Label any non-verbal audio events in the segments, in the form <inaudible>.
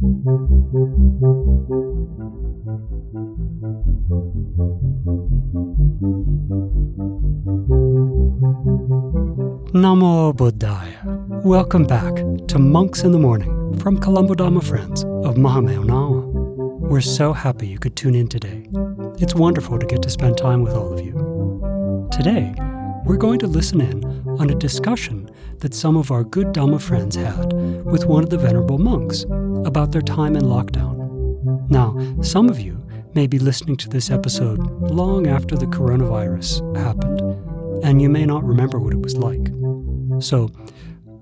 Namo Buddhaya. Welcome back to Monks in the Morning from Colombo Dhamma Friends of Mahamevnawa. We're so happy you could tune in today. It's wonderful to get to spend time with all of you. Today, we're going to listen in on a discussion that some of our good Dhamma friends had with one of the Venerable monks about their time in lockdown. Now, some of you may be listening to this episode long after the coronavirus happened and you may not remember what it was like. So,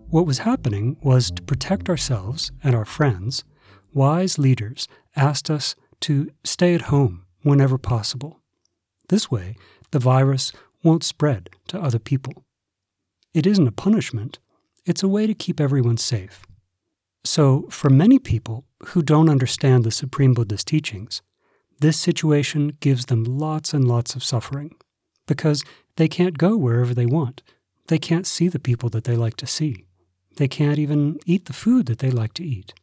what was happening was to protect ourselves and our friends, wise leaders asked us to stay at home whenever possible. This way, the virus won't spread to other people. It isn't a punishment, it's a way to keep everyone safe. So, for many people who don't understand the Supreme Buddha's teachings, this situation gives them lots and lots of suffering because they can't go wherever they want. They can't see the people that they like to see. They can't even eat the food that they like to eat.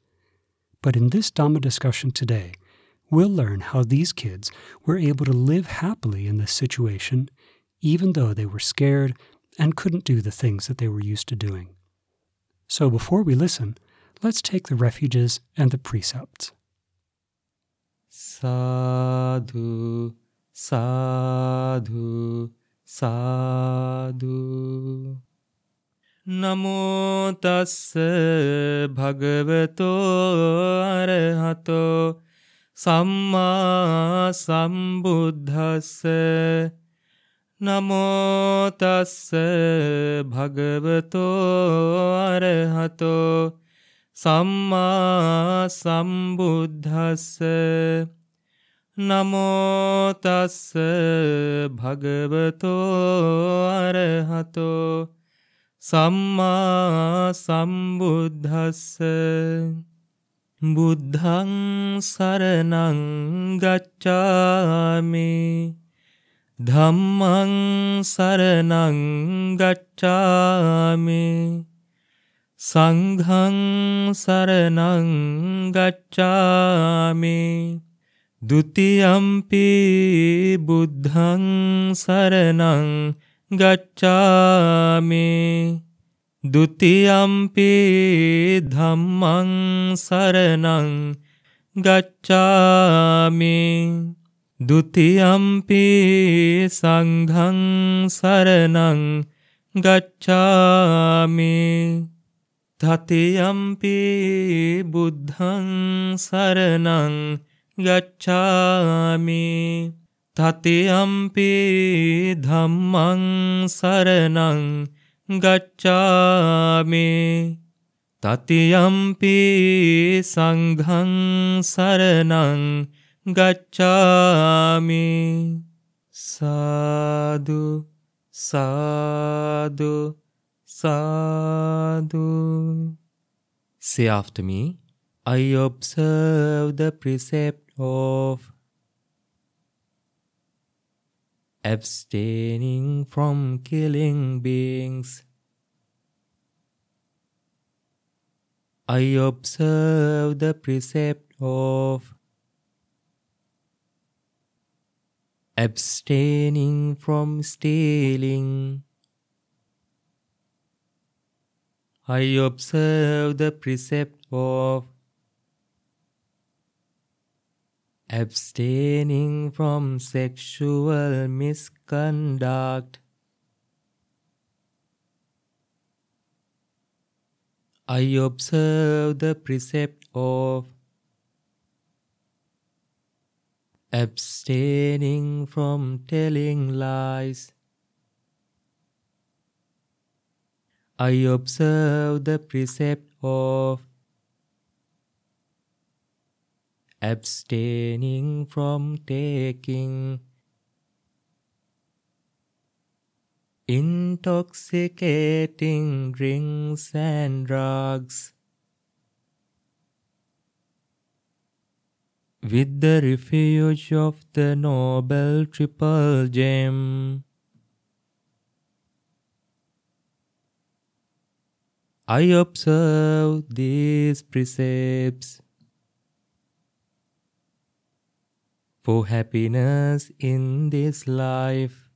But in this Dhamma discussion today, we'll learn how these kids were able to live happily in this situation, even though they were scared and couldn't do the things that they were used to doing. So before we listen, let's take the refuges and the precepts. Sadhu, sadhu, sadhu. Namo tasse bhagavato arahato samma sambuddhase. Namo tasse bhagavato arahato සම්මා සම්බුද්ධස්ස නමෝතස්ස භගවතෝ අරහතෝ සම්මා සම්බුද්ධස්ස බුද්ධං සරණං ගච්ඡාමි ධම්මං සරණං ගච්ඡාමි संघं शरणं गच्छामि। द्वितीयम्पि बुद्धं शरणं गच्छामि। द्वितीयम्पि धम्मं शरणं गच्छामि। द्वितीयम्पि संघं शरणं गच्छामि। තතියම්පි බුද්ධං සරණං ගච්ඡාමි. තතියම්පි ධම්මං සරණං ගච්ඡාමි. තතියම්පි සංඝං සරණං ගච්ඡාමි. සාදු සාදු. සාදු Say after me, I observe the precept of abstaining from killing beings. I observe the precept of abstaining from stealing. I observe the precept of abstaining from sexual misconduct. I observe the precept of abstaining from telling lies. I observe the precept of abstaining from taking intoxicating drinks and drugs with the refuge of the noble triple gem. I observe these precepts for happiness in this life,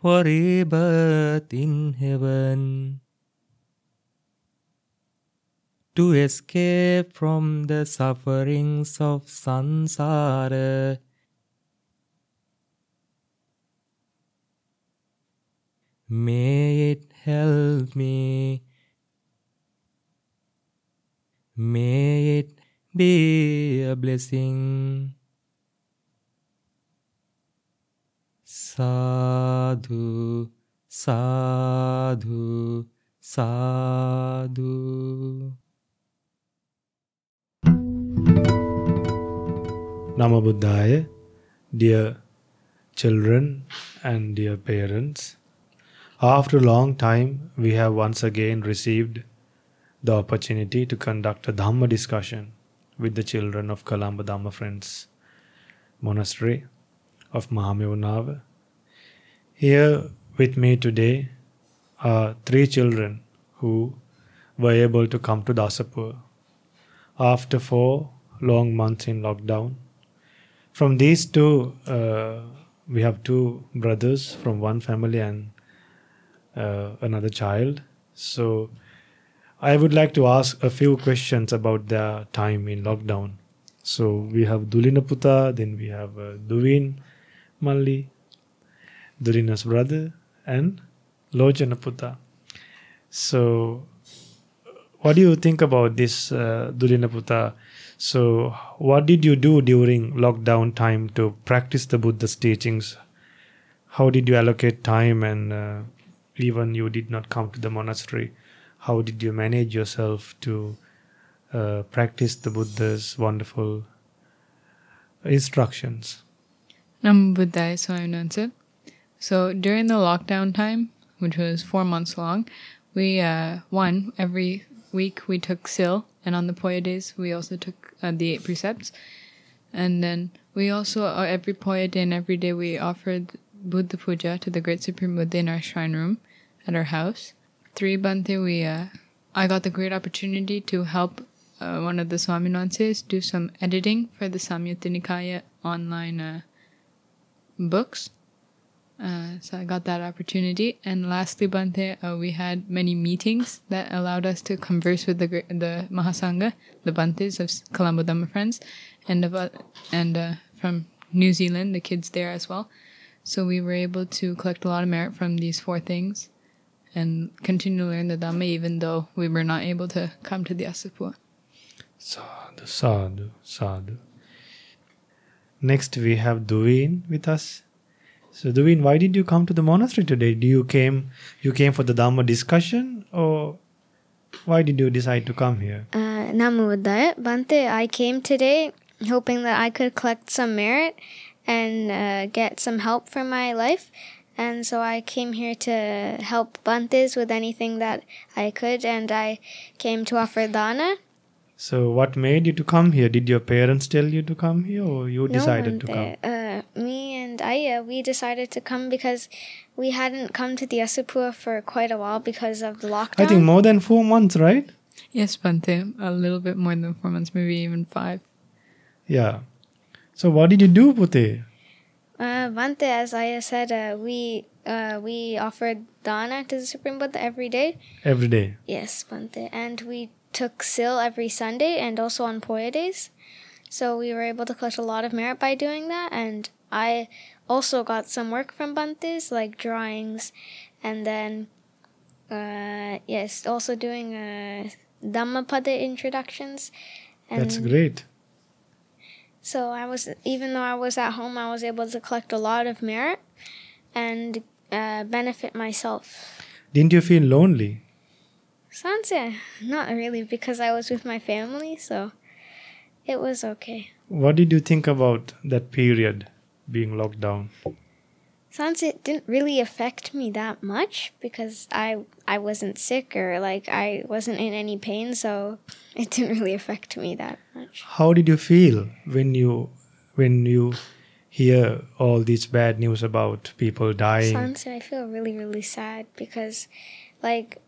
for rebirth in heaven, to escape from the sufferings of sansara May it help me. May it be a blessing. Sadhu, sadhu, sadhu. Nama Buddhaya, dear children and dear parents. After a long time, we have once again received the opportunity to conduct a Dhamma discussion with the children of Kalamba Dhamma Friends Monastery of Mahamevnawa. Here with me today are three children who were able to come to Dasapur after four long months in lockdown. From these two, uh, we have two brothers from one family and uh, another child. So I would like to ask a few questions about their time in lockdown. So we have Dulinaputa, then we have uh, Duvin Malli, Dulina's brother, and Lojanaputa. So, what do you think about this, uh, Dulinaputa? So, what did you do during lockdown time to practice the Buddha's teachings? How did you allocate time and uh, even you did not come to the monastery? How did you manage yourself to uh, practice the Buddha's wonderful instructions? Buddhaya, so I answer. So during the lockdown time, which was four months long, we uh, one every week we took sil, and on the poya days we also took uh, the eight precepts, and then we also uh, every poya day and every day we offered Buddha puja to the Great Supreme Buddha in our shrine room at our house. Three bante we uh, I got the great opportunity to help uh, one of the Swaminanses do some editing for the Samyutta Nikaya online uh, books. Uh, so I got that opportunity. And lastly, Bante, uh, we had many meetings that allowed us to converse with the the Mahasangha, the Bantes of Colombo Dhamma Friends, and of, uh, and uh, from New Zealand, the kids there as well. So we were able to collect a lot of merit from these four things and continue to learn the Dhamma even though we were not able to come to the Asapua. Sadhu, sadhu, sadhu. Next, we have Duvin with us. So, Duvin, why did you come to the monastery today? Do you came you came for the Dhamma discussion, or why did you decide to come here? Uh, Namo Buddhaya. Bante, I came today hoping that I could collect some merit and uh, get some help for my life. And so I came here to help Bantes with anything that I could, and I came to offer dana. So, what made you to come here? Did your parents tell you to come here, or you decided to come? Uh, me and Aya, we decided to come because we hadn't come to the Asapua for quite a while because of the lockdown. I think more than four months, right? Yes, Bante, a little bit more than four months, maybe even five. Yeah. So, what did you do, Pute? Uh, as I said, uh, we uh, we offered dana to the Supreme Buddha every day. Every day. Yes, Bante. And we took sil every Sunday and also on Poya days. So we were able to collect a lot of merit by doing that. And I also got some work from Bantes, like drawings. And then, uh, yes, also doing uh, Dhammapada introductions. And That's great. So I was, even though I was at home, I was able to collect a lot of merit and uh, benefit myself. Didn't you feel lonely? Sansa, not really, because I was with my family, so it was okay. What did you think about that period being locked down? Sansa it didn't really affect me that much because I I wasn't sick or like I wasn't in any pain, so it didn't really affect me that. How did you feel when you when you hear all these bad news about people dying? Sansa, I feel really really sad because, like,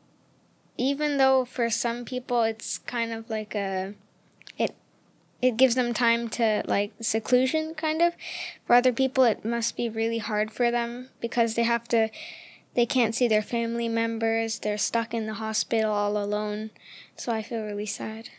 even though for some people it's kind of like a, it, it gives them time to like seclusion kind of. For other people it must be really hard for them because they have to they can't see their family members, they're stuck in the hospital all alone. So I feel really sad.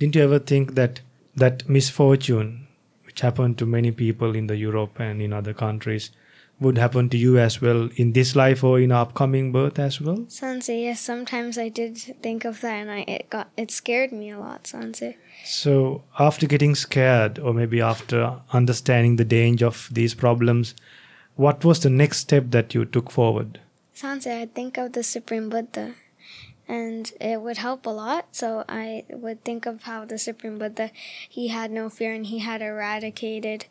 Didn't you ever think that that misfortune, which happened to many people in the Europe and in other countries, would happen to you as well in this life or in upcoming birth as well? Sanse, yes, sometimes I did think of that and I it got it scared me a lot, Sanse. So after getting scared, or maybe after understanding the danger of these problems, what was the next step that you took forward? Sanse, I think of the Supreme Buddha and it would help a lot. So I would think of how the Supreme Buddha, he had no fear and he had eradicated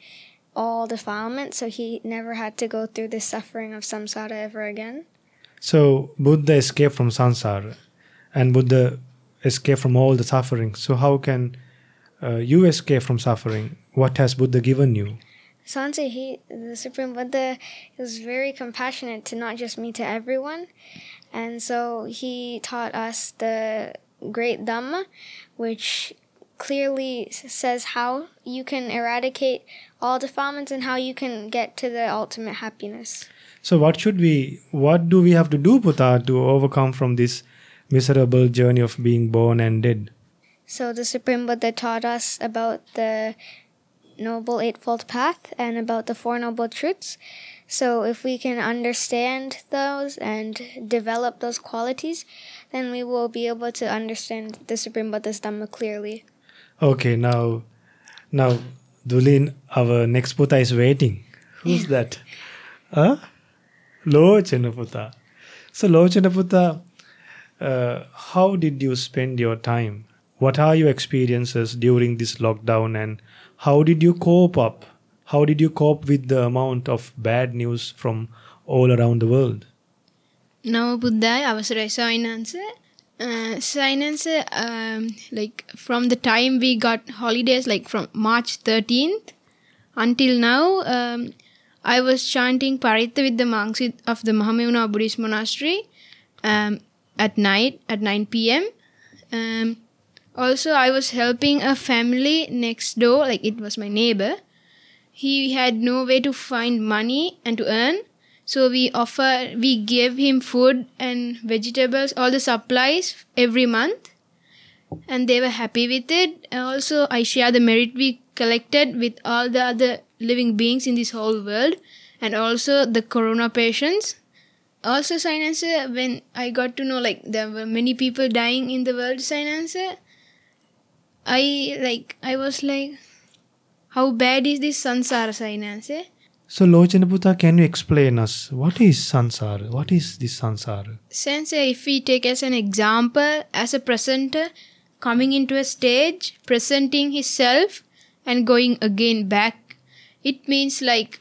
all defilement, so he never had to go through the suffering of samsara ever again. So Buddha escaped from samsara, and Buddha escaped from all the suffering. So how can uh, you escape from suffering? What has Buddha given you? Sanse, he, the Supreme Buddha, was very compassionate to not just me, to everyone. And so he taught us the great Dhamma, which clearly says how you can eradicate all defilements and how you can get to the ultimate happiness. So what should we, what do we have to do, Buddha, to overcome from this miserable journey of being born and dead? So the Supreme Buddha taught us about the Noble Eightfold Path and about the Four Noble Truths. So if we can understand those and develop those qualities, then we will be able to understand the Supreme Buddha's Dhamma clearly. Okay, now, now, Dulin, our next Buddha is waiting. Who's <laughs> that? Huh? Lochana Buddha. So Lochana Buddha, uh, how did you spend your time? What are your experiences during this lockdown and how did you cope up? How did you cope with the amount of bad news from all around the world? නව බුද්ධායි අවසරයි I සයිනන්ස uh, um, like from the time we got holidays like from March 13th until now um, I was chanting Paritha with the monks of the Mahamevnawa Buddhist monastery um, at night at 9 p.m. Um, also i was helping a family next door like it was my neighbor. He had no way to find money and to earn. So we offer we gave him food and vegetables all the supplies every month. And they were happy with it. Also i share the merit we collected with all the other living beings in this whole world and also the corona patients. Also science when i got to know like there were many people dying in the world science i like i was like how bad is this sansara science eh? So Lochana Buddha, can you explain us what is sansara? What is this sansara? Sensei, eh, if we take as an example, as a presenter coming into a stage, presenting himself, and going again back, it means like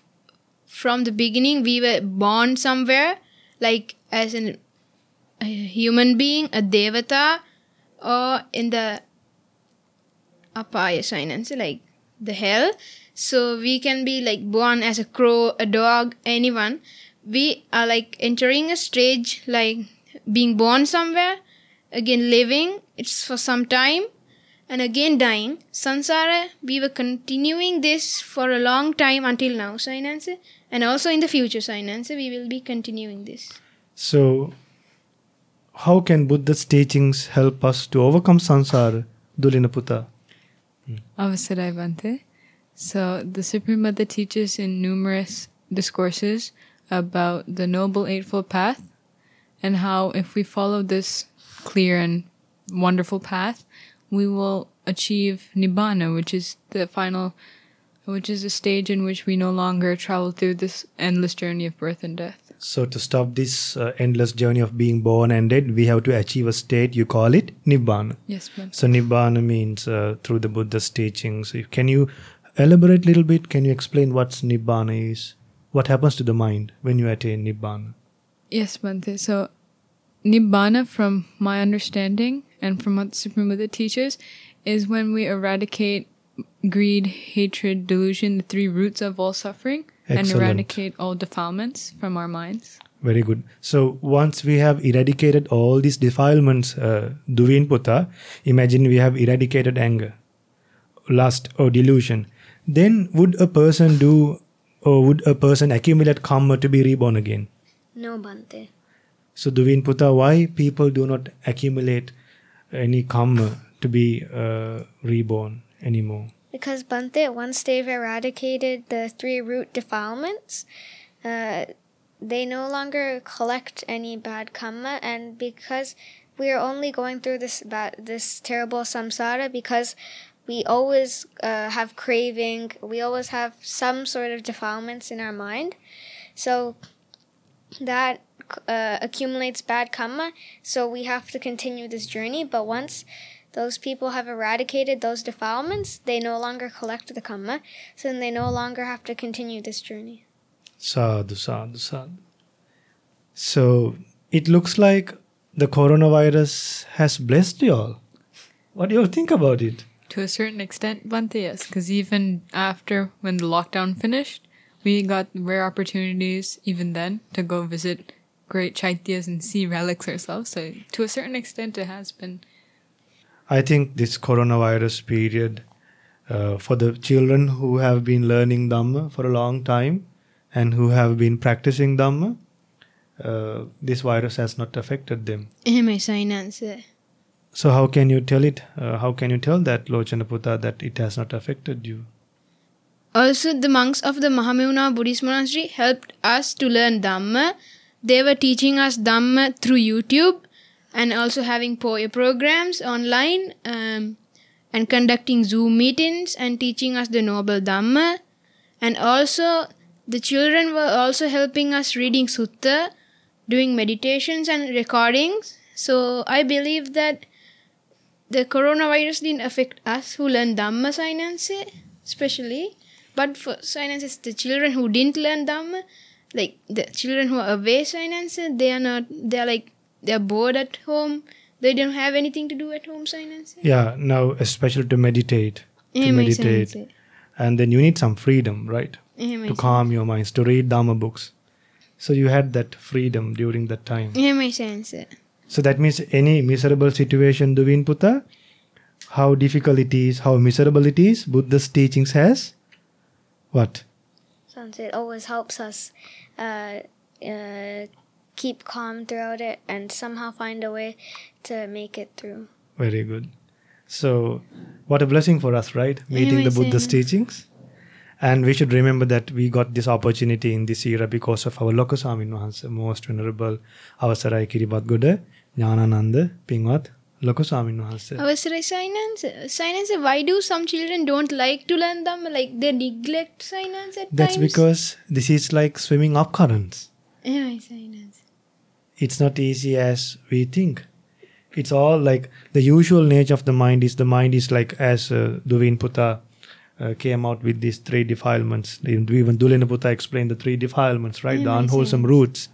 from the beginning we were born somewhere, like as an, a human being, a devata, or in the apaya science, like the hell. So we can be like born as a crow, a dog, anyone. We are like entering a stage like being born somewhere, again living, it's for some time, and again dying. Sansara, we were continuing this for a long time until now, Sainanse. And also in the future, Sainanse, we will be continuing this. So, how can Buddha's teachings help us to overcome samsara, Dulinaputta? Avasarai Bante. So the Supreme Buddha teaches in numerous discourses about the Noble Eightfold Path and how if we follow this clear and wonderful path, we will achieve Nibbana, which is the final, which is a stage in which we no longer travel through this endless journey of birth and death. So, to stop this uh, endless journey of being born and dead, we have to achieve a state, you call it Nibbana. Yes, Bante. So, Nibbana means uh, through the Buddha's teachings. Can you elaborate a little bit? Can you explain what Nibbana is? What happens to the mind when you attain Nibbana? Yes, Bante. So, Nibbana, from my understanding and from what the Supreme Buddha teaches, is when we eradicate greed, hatred, delusion, the three roots of all suffering, and eradicate all defilements from our minds. Very good. So once we have eradicated all these defilements, uh, Duvin Putta, imagine we have eradicated anger. lust or delusion, then would a person do or would a person accumulate karma to be reborn again? No, Bante. So, Duvin Puta, why people do not accumulate any karma to be uh, reborn anymore? Because Bante, once they've eradicated the three root defilements, uh, they no longer collect any bad karma, and because we are only going through this bad, this terrible samsara, because we always uh, have craving, we always have some sort of defilements in our mind, so that uh, accumulates bad karma. So we have to continue this journey, but once those people have eradicated those defilements, they no longer collect the karma, so then they no longer have to continue this journey. Sadhu, sadhu, sadhu. So it looks like the coronavirus has blessed you all. What do you all think about it? To a certain extent, Bante, yes, because even after when the lockdown finished, we got rare opportunities even then to go visit great chaityas and see relics ourselves. So to a certain extent, it has been. I think this coronavirus period uh, for the children who have been learning Dhamma for a long time and who have been practicing Dhamma, uh, this virus has not affected them. So how can you tell it? Uh, how can you tell that Lochanaputta that it has not affected you? Also, the monks of the Mahamevnawa Buddhist monastery helped us to learn Dhamma. They were teaching us Dhamma through YouTube and also having poetry programs online um, and conducting Zoom meetings and teaching us the Noble Dhamma. And also, the children were also helping us reading Sutta, doing meditations and recordings. So, I believe that the coronavirus didn't affect us who learned Dhamma science, especially. But for sciences, the children who didn't learn Dhamma, like the children who are away science, they are not, they're like, they're bored at home they don't have anything to do at home so yeah now especially to meditate to yeah, meditate. And then you need some freedom right? Yeah, to calm sense. your minds to read dharma books. So you had that freedom during that time. Yeah, makes sense. so that means any miserable situation Duvin Putta how difficult it is how miserable it is Buddha's teachings has what? Sounds it always helps us uh, uh, keep calm throughout it and somehow find a way to make it through. Very good. So, what a blessing for us, right? Meeting the Buddha's teachings. And we should remember that we got this opportunity in this era because of our Lokaswamin Wahansa, most venerable Avasarai Kiribathgoda, Jnanananda, Pingwat, Lokaswamin Wahansa. Avasarai Sainansa, Sainansa, why do some children don't like to learn them? Like they neglect Sainansa at That's times? because this is like swimming up currents. Yeah, Sainansa it's not easy as we think it's all like the usual nature of the mind is the mind is like as uh, Duvin Putta uh, came out with these three defilements. Even Dulin Putta explained the three defilements, right? Yeah, the unwholesome roots.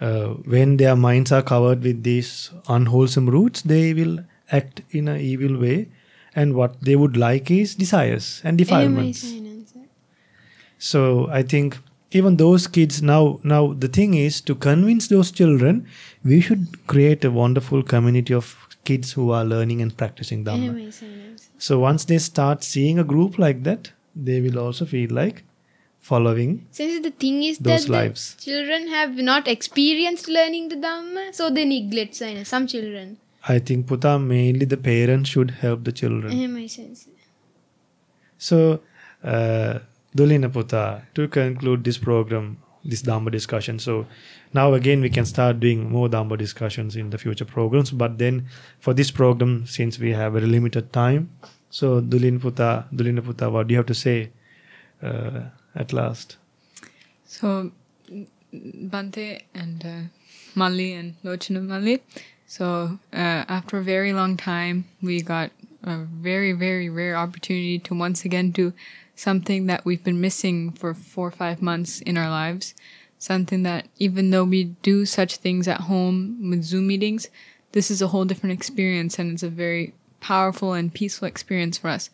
Uh, when their minds are covered with these unwholesome roots, they will act in an evil way, and what they would like is desires and defilements. So I think even those kids now now the thing is to convince those children we should create a wonderful community of kids who are learning and practicing dhamma. So once they start seeing a group like that they will also feel like following since the thing is that lives. children have not experienced learning the dhamma so they neglect some children. I think puta mainly the parents should help the children. So uh, Dulina Puta, to conclude this program, this Dhamma discussion. So, now again we can start doing more Dhamma discussions in the future programs. But then, for this program, since we have very limited time, so Dulin Puta, Dulina Puta, what do you have to say uh, at last? So, Bante and uh, Mali and Lochana Mali. So, uh, after a very long time, we got a very, very rare opportunity to once again do something that we've been missing for four or five months in our lives. Something that, even though we do such things at home with Zoom meetings, this is a whole different experience and it's a very powerful and peaceful experience for us.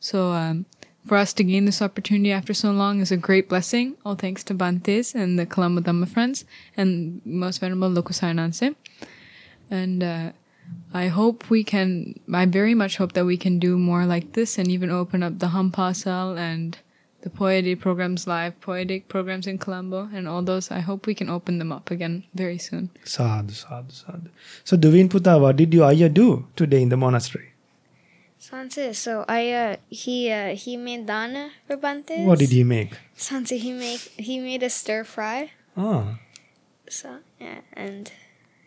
So, um, for us to gain this opportunity after so long is a great blessing. All thanks to Bantes and the Dhamma friends and most venerable Lokusayananse. And uh, I hope we can. I very much hope that we can do more like this and even open up the Hampasal and the Poetic programs live, Poetic programs in Colombo, and all those. I hope we can open them up again very soon. Sadhu, sadhu, sadhu. So, Duvin Puta, what did your ayah do today in the monastery? Sanse, so I uh, he uh, he made dana for Bantes. What did he make? Sanse he make he made a stir fry. Ah. So yeah, and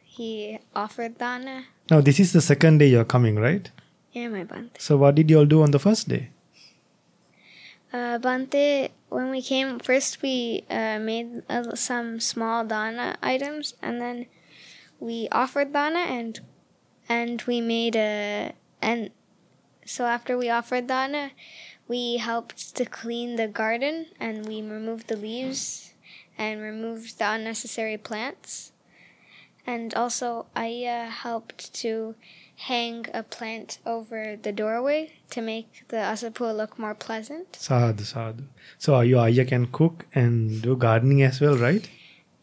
he offered dana. Now, this is the second day you're coming, right? Yeah, my Bante. So, what did you all do on the first day? Uh, Bante, when we came first, we uh, made uh, some small dana items, and then we offered dana, and and we made a and so after we offered dana, we helped to clean the garden, and we removed the leaves and removed the unnecessary plants, and also I uh, helped to hang a plant over the doorway to make the asapua look more pleasant. Sadhu, sadhu. So, your ayah can cook and do gardening as well, right?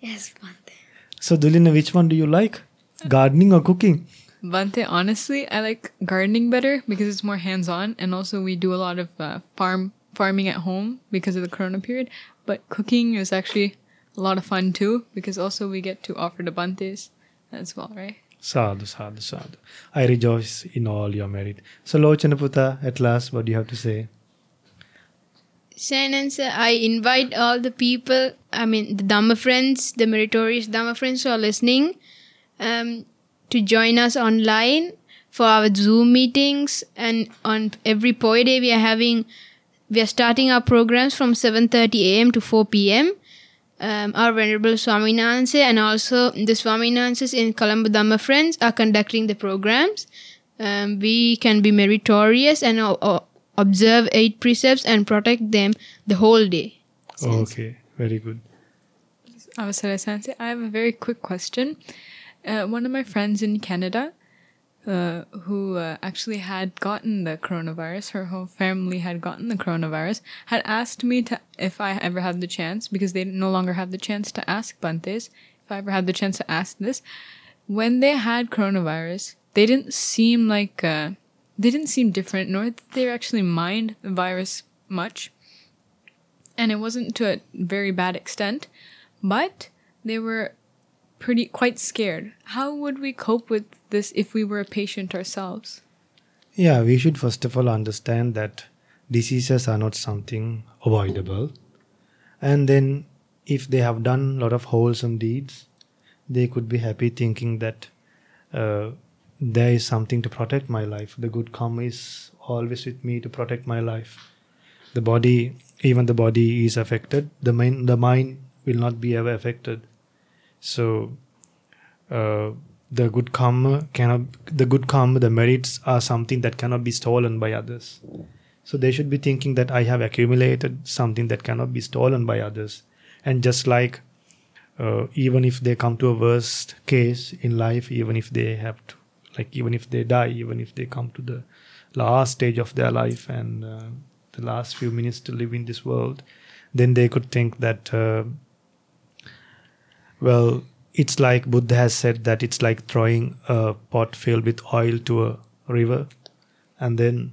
Yes, Bante. So, Dulina, which one do you like? Gardening or cooking? Bante, honestly, I like gardening better because it's more hands-on, and also we do a lot of uh, farm farming at home because of the Corona period. But cooking is actually a lot of fun too because also we get to offer the bantes as well, right? Sadhu, sadhu, sadhu. I rejoice in all your merit. So, Lochanaputa, at last, what do you have to say? Sain sir, I invite all the people, I mean, the Dhamma friends, the meritorious Dhamma friends who are listening, um, to join us online for our Zoom meetings. And on every Poe day, we are having, we are starting our programs from 7.30 a.m. to 4 p.m. Um, our Venerable Swaminanse and also the Swaminanses in Colombo Dhamma Friends are conducting the programs. Um, we can be meritorious and o- o- observe eight precepts and protect them the whole day. Okay, very good. Avasara Sensei, I have a very quick question. Uh, one of my friends in Canada, uh, who uh, actually had gotten the coronavirus, her whole family had gotten the coronavirus, had asked me to if I ever had the chance, because they no longer have the chance to ask Bantes, if I ever had the chance to ask this. When they had coronavirus, they didn't seem like uh, they didn't seem different, nor did they actually mind the virus much, and it wasn't to a very bad extent, but they were pretty quite scared. How would we cope with this if we were a patient ourselves? Yeah, we should first of all understand that diseases are not something avoidable. And then, if they have done a lot of wholesome deeds, they could be happy thinking that uh, there is something to protect my life. The good karma is always with me to protect my life. The body, even the body is affected. The mind, the mind will not be ever affected. So, uh, the good karma cannot the good karma the merits are something that cannot be stolen by others. So they should be thinking that i have accumulated something that cannot be stolen by others. And just like uh, even if they come to a worst case in life even if they have to like even if they die even if they come to the last stage of their life and uh, the last few minutes to live in this world then they could think that uh, well it's like Buddha has said that it's like throwing a pot filled with oil to a river, and then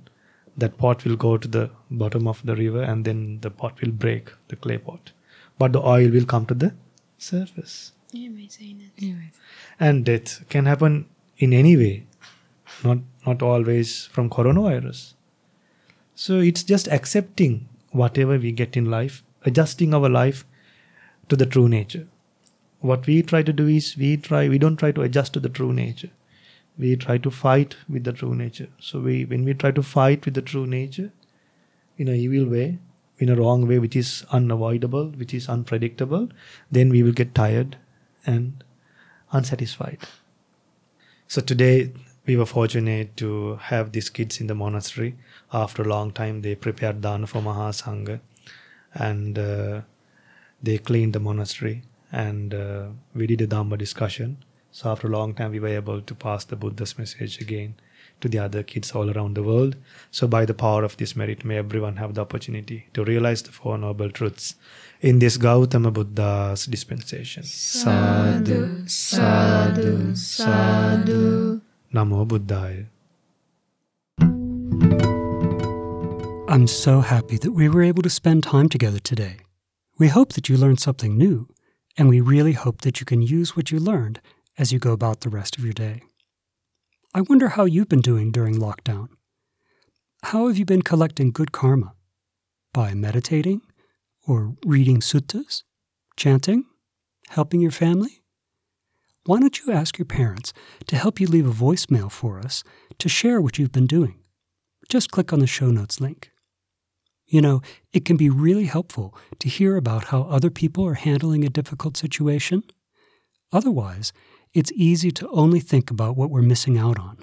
that pot will go to the bottom of the river, and then the pot will break, the clay pot. But the oil will come to the surface. And death can happen in any way, not, not always from coronavirus. So it's just accepting whatever we get in life, adjusting our life to the true nature what we try to do is we try we don't try to adjust to the true nature. We try to fight with the true nature. So we when we try to fight with the true nature in a evil way in a wrong way which is unavoidable which is unpredictable then we will get tired and unsatisfied. So today we were fortunate to have these kids in the monastery. After a long time they prepared dana for mahasangha and uh, they cleaned the monastery and uh, we did a Dhamma discussion. So after a long time, we were able to pass the Buddha's message again to the other kids all around the world. So by the power of this merit, may everyone have the opportunity to realize the Four Noble Truths in this Gautama Buddha's dispensation. Sadhu, sadhu, sadhu. Namo Buddhaya. I'm so happy that we were able to spend time together today. We hope that you learned something new, and we really hope that you can use what you learned as you go about the rest of your day. I wonder how you've been doing during lockdown. How have you been collecting good karma? By meditating, or reading suttas, chanting, helping your family? Why don't you ask your parents to help you leave a voicemail for us to share what you've been doing? Just click on the show notes link. You know, it can be really helpful to hear about how other people are handling a difficult situation. Otherwise, it's easy to only think about what we're missing out on.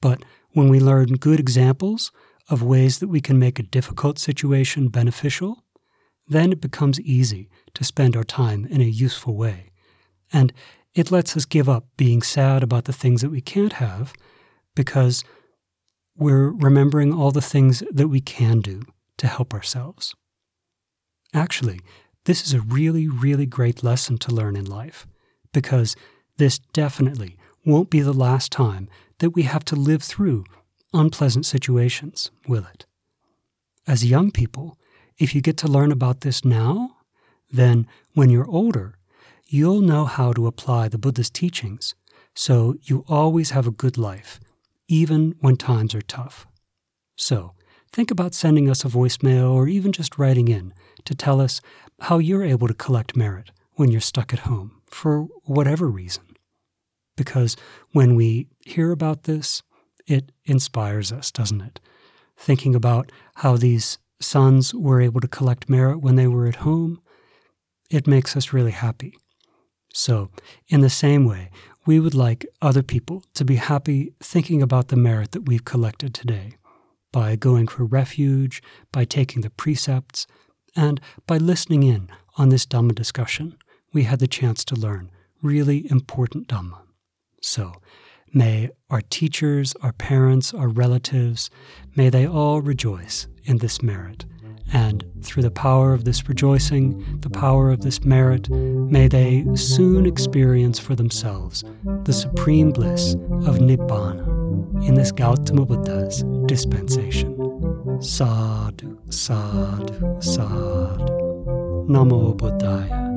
But when we learn good examples of ways that we can make a difficult situation beneficial, then it becomes easy to spend our time in a useful way. And it lets us give up being sad about the things that we can't have because we're remembering all the things that we can do to help ourselves. Actually, this is a really, really great lesson to learn in life because this definitely won't be the last time that we have to live through unpleasant situations, will it? As young people, if you get to learn about this now, then when you're older, you'll know how to apply the Buddha's teachings so you always have a good life, even when times are tough. So, think about sending us a voicemail or even just writing in to tell us how you're able to collect merit when you're stuck at home for whatever reason. Because when we hear about this, it inspires us, doesn't it? Thinking about how these sons were able to collect merit when they were at home, it makes us really happy. So, in the same way, we would like other people to be happy thinking about the merit that we've collected today by going for refuge, by taking the precepts, and by listening in on this Dhamma discussion. We had the chance to learn really important Dhamma. So, may our teachers, our parents, our relatives, may they all rejoice in this merit. And through the power of this rejoicing, the power of this merit, may they soon experience for themselves the supreme bliss of Nibbana in this Gautama Buddha's dispensation. Sadhu, sadhu, sadhu. Namo Buddhaya.